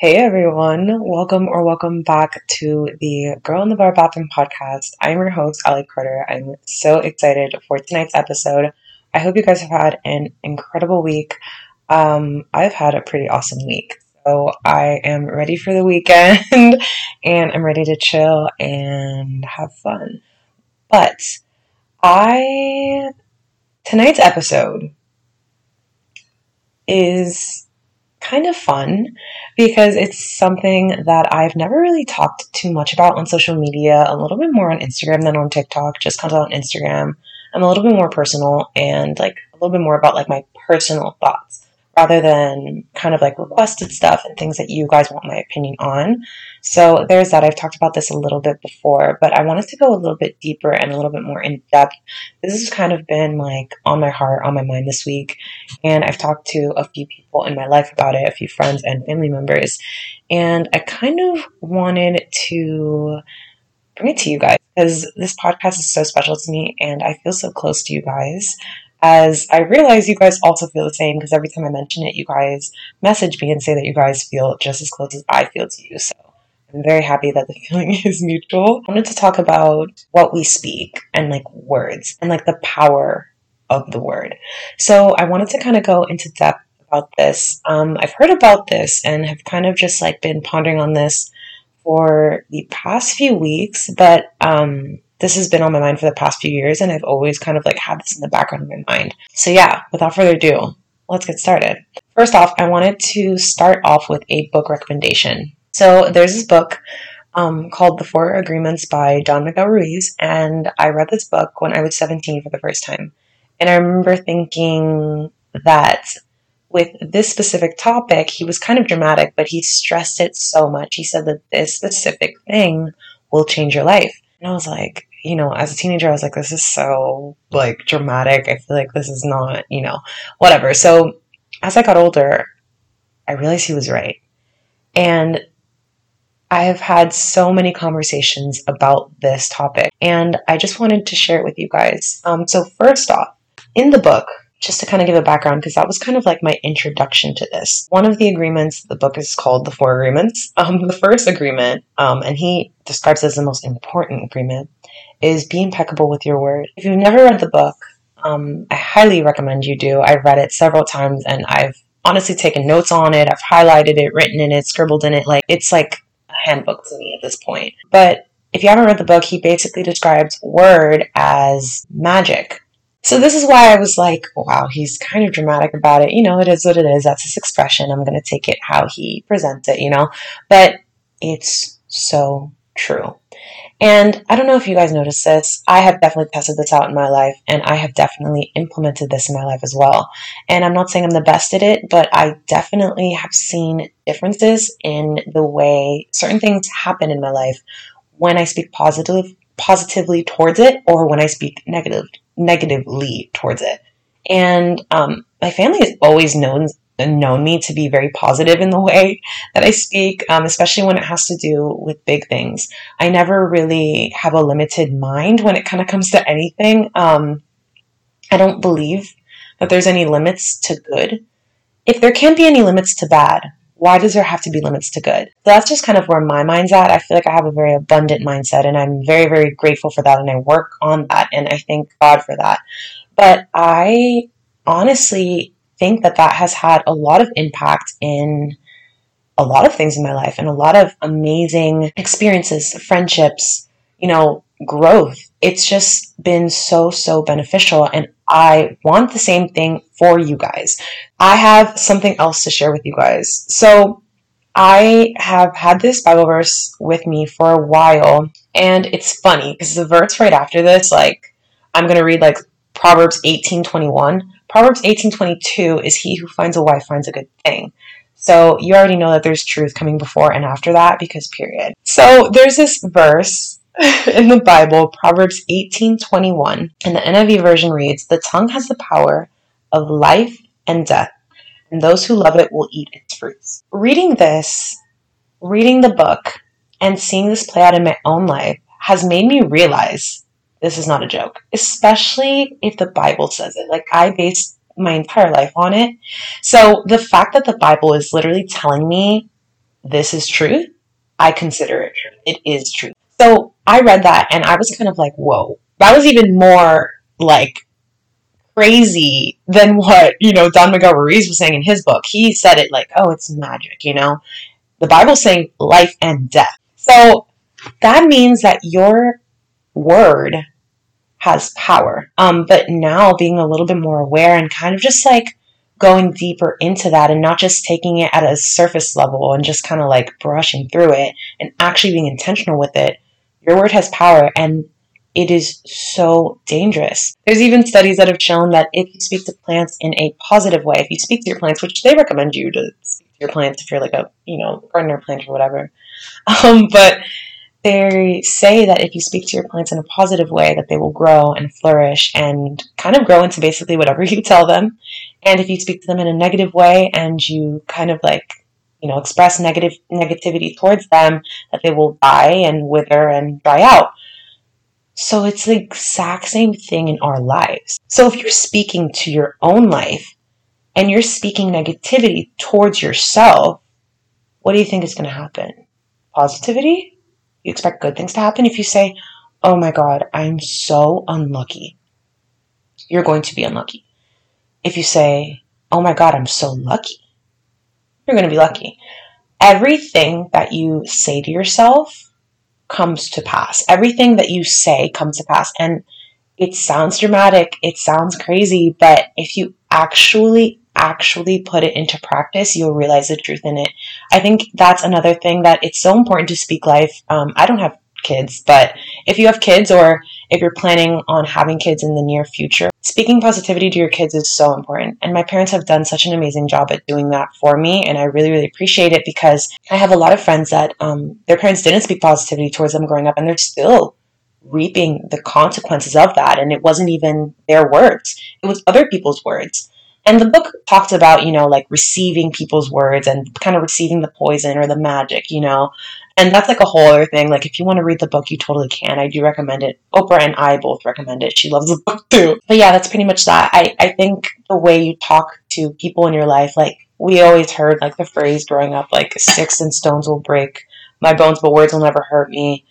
Hey everyone, welcome or welcome back to the Girl in the Bar Bathroom podcast. I'm your host, Ali Carter. I'm so excited for tonight's episode. I hope you guys have had an incredible week. Um, I've had a pretty awesome week. So I am ready for the weekend and I'm ready to chill and have fun. But I, tonight's episode is kind of fun because it's something that I've never really talked too much about on social media, a little bit more on Instagram than on TikTok, just comes out on Instagram. I'm a little bit more personal and like a little bit more about like my personal thoughts rather than kind of like requested stuff and things that you guys want my opinion on. So there's that. I've talked about this a little bit before, but I wanted to go a little bit deeper and a little bit more in depth. This has kind of been like on my heart, on my mind this week. And I've talked to a few people in my life about it, a few friends and family members. And I kind of wanted to bring it to you guys because this podcast is so special to me and I feel so close to you guys as I realize you guys also feel the same because every time I mention it, you guys message me and say that you guys feel just as close as I feel to you. So I'm very happy that the feeling is mutual. I wanted to talk about what we speak and like words and like the power of the word. So I wanted to kind of go into depth about this. Um, I've heard about this and have kind of just like been pondering on this for the past few weeks, but um, this has been on my mind for the past few years and I've always kind of like had this in the background of my mind. So yeah, without further ado, let's get started. First off, I wanted to start off with a book recommendation. So there's this book um, called The Four Agreements by Don Miguel Ruiz, and I read this book when I was 17 for the first time. And I remember thinking that with this specific topic, he was kind of dramatic, but he stressed it so much. He said that this specific thing will change your life. And I was like, you know, as a teenager, I was like, this is so like dramatic. I feel like this is not, you know, whatever. So as I got older, I realized he was right. And I have had so many conversations about this topic, and I just wanted to share it with you guys. Um, so, first off, in the book, just to kind of give a background, because that was kind of like my introduction to this. One of the agreements, the book is called The Four Agreements. Um, the first agreement, um, and he describes it as the most important agreement, is be impeccable with your word. If you've never read the book, um, I highly recommend you do. I've read it several times and I've honestly taken notes on it. I've highlighted it, written in it, scribbled in it. Like it's like a handbook to me at this point. But if you haven't read the book, he basically describes word as magic. So this is why I was like, wow, he's kind of dramatic about it. You know, it is what it is. That's his expression. I'm going to take it how he presents it, you know. But it's so true. And I don't know if you guys noticed this. I have definitely tested this out in my life and I have definitely implemented this in my life as well. And I'm not saying I'm the best at it, but I definitely have seen differences in the way certain things happen in my life when I speak positive, positively towards it or when I speak negative, negatively towards it. And um, my family has always known known me to be very positive in the way that I speak, um, especially when it has to do with big things. I never really have a limited mind when it kind of comes to anything. Um, I don't believe that there's any limits to good. If there can't be any limits to bad, why does there have to be limits to good? So that's just kind of where my mind's at. I feel like I have a very abundant mindset and I'm very, very grateful for that and I work on that and I thank God for that. But I honestly think that that has had a lot of impact in a lot of things in my life and a lot of amazing experiences, friendships, you know, growth. It's just been so, so beneficial. And I want the same thing for you guys. I have something else to share with you guys. So I have had this Bible verse with me for a while. And it's funny because the verse right after this, like, I'm going to read like Proverbs 18 21 Proverbs 18:22 is he who finds a wife finds a good thing. So you already know that there's truth coming before and after that because period. So there's this verse in the Bible, Proverbs 18:21, and the NIV version reads, "The tongue has the power of life and death, and those who love it will eat its fruits." Reading this, reading the book, and seeing this play out in my own life has made me realize this is not a joke, especially if the Bible says it. Like, I base my entire life on it. So, the fact that the Bible is literally telling me this is truth, I consider it true. It is true. I read that and I was kind of like, whoa. That was even more like crazy than what, you know, Don Miguel was saying in his book. He said it like, oh, it's magic, you know? The Bible's saying life and death. So that means that your word has power. Um, but now being a little bit more aware and kind of just like going deeper into that and not just taking it at a surface level and just kind of like brushing through it and actually being intentional with it, your word has power and it is so dangerous. There's even studies that have shown that if you speak to plants in a positive way, if you speak to your plants, which they recommend you to speak to your plants if you're like a, you know, gardener plant or whatever. Um, but they say that if you speak to your plants in a positive way, that they will grow and flourish and kind of grow into basically whatever you tell them. And if you speak to them in a negative way and you kind of like, you know, express negative negativity towards them, that they will die and wither and dry out. So it's the exact same thing in our lives. So if you're speaking to your own life and you're speaking negativity towards yourself, what do you think is going to happen? Positivity? You expect good things to happen. If you say, Oh my God, I'm so unlucky, you're going to be unlucky. If you say, Oh my God, I'm so lucky, you're going to be lucky. Everything that you say to yourself comes to pass. Everything that you say comes to pass. And it sounds dramatic, it sounds crazy, but if you actually actually put it into practice, you'll realize the truth in it. I think that's another thing that it's so important to speak life. Um, I don't have kids, but if you have kids or if you're planning on having kids in the near future, speaking positivity to your kids is so important. And my parents have done such an amazing job at doing that for me. And I really, really appreciate it because I have a lot of friends that um, their parents didn't speak positivity towards them growing up and they're still reaping the consequences of that. And it wasn't even their words, it was other people's words. And the book talks about, you know, like receiving people's words and kind of receiving the poison or the magic, you know. And that's like a whole other thing. Like, if you want to read the book, you totally can. I do recommend it. Oprah and I both recommend it. She loves the book too. But yeah, that's pretty much that. I, I think the way you talk to people in your life, like, we always heard like the phrase growing up, like, sticks and stones will break my bones, but words will never hurt me.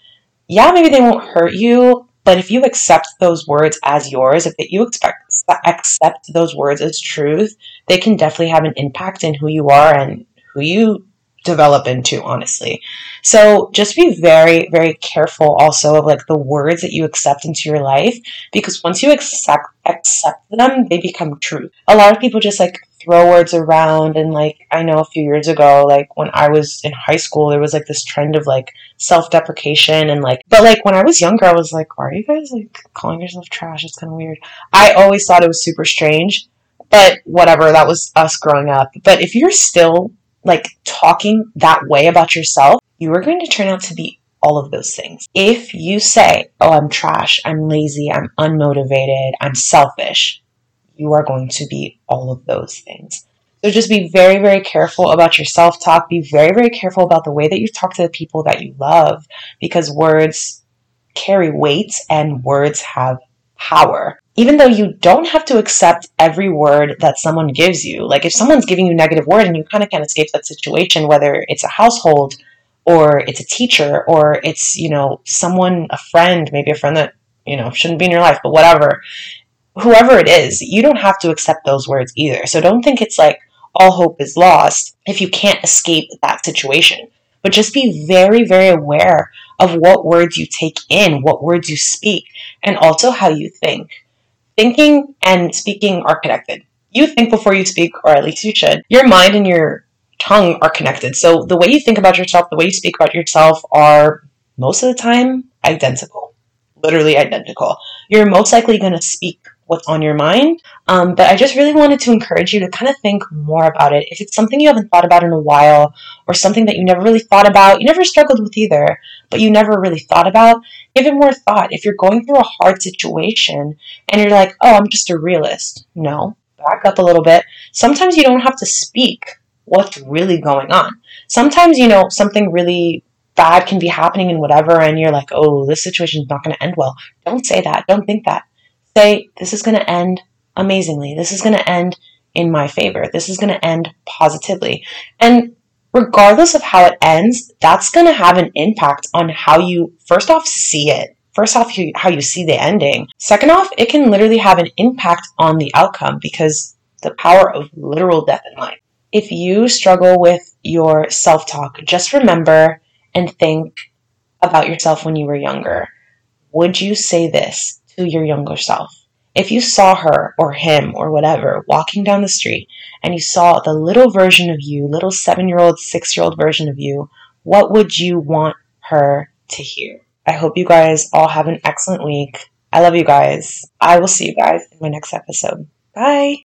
Yeah, maybe they won't hurt you, but if you accept those words as yours, if you expect accept those words as truth, they can definitely have an impact in who you are and who you develop into, honestly. So just be very, very careful also of like the words that you accept into your life because once you accept accept them, they become true. A lot of people just like throw words around and like I know a few years ago, like when I was in high school, there was like this trend of like self-deprecation and like but like when I was younger I was like, why are you guys like calling yourself trash? It's kinda weird. I always thought it was super strange. But whatever, that was us growing up. But if you're still like talking that way about yourself, you are going to turn out to be all of those things. If you say, oh, I'm trash, I'm lazy, I'm unmotivated, I'm selfish, you are going to be all of those things. So just be very, very careful about your self talk. Be very, very careful about the way that you talk to the people that you love because words carry weight and words have power even though you don't have to accept every word that someone gives you. Like if someone's giving you negative word and you kind of can't escape that situation, whether it's a household or it's a teacher or it's, you know, someone, a friend, maybe a friend that, you know, shouldn't be in your life, but whatever. Whoever it is, you don't have to accept those words either. So don't think it's like all hope is lost if you can't escape that situation. But just be very, very aware of what words you take in, what words you speak, and also how you think thinking and speaking are connected. You think before you speak, or at least you should. Your mind and your tongue are connected. So the way you think about yourself, the way you speak about yourself are most of the time identical. Literally identical. You're most likely going to speak what's on your mind. Um, but I just really wanted to encourage you to kind of think more about it. If it's something you haven't thought about in a while, or something that you never really thought about, you never struggled with either, but you never really thought about, give it more thought. If you're going through a hard situation and you're like, oh, I'm just a realist, no, back up a little bit. Sometimes you don't have to speak what's really going on. Sometimes, you know, something really bad can be happening and whatever, and you're like, oh, this situation is not going to end well. Don't say that. Don't think that say, this is going to end amazingly. This is going to end in my favor. This is going to end positively. And regardless of how it ends, that's going to have an impact on how you, first off, see it. First off, how you see the ending. Second off, it can literally have an impact on the outcome because the power of literal death in life. If you struggle with your self talk, just remember and think about yourself when you were younger. Would you say this to your younger self? If you saw her or him or whatever walking down the street and you saw the little version of you, little seven year old, six year old version of you, what would you want her to hear? I hope you guys all have an excellent week. I love you guys. I will see you guys in my next episode. Bye.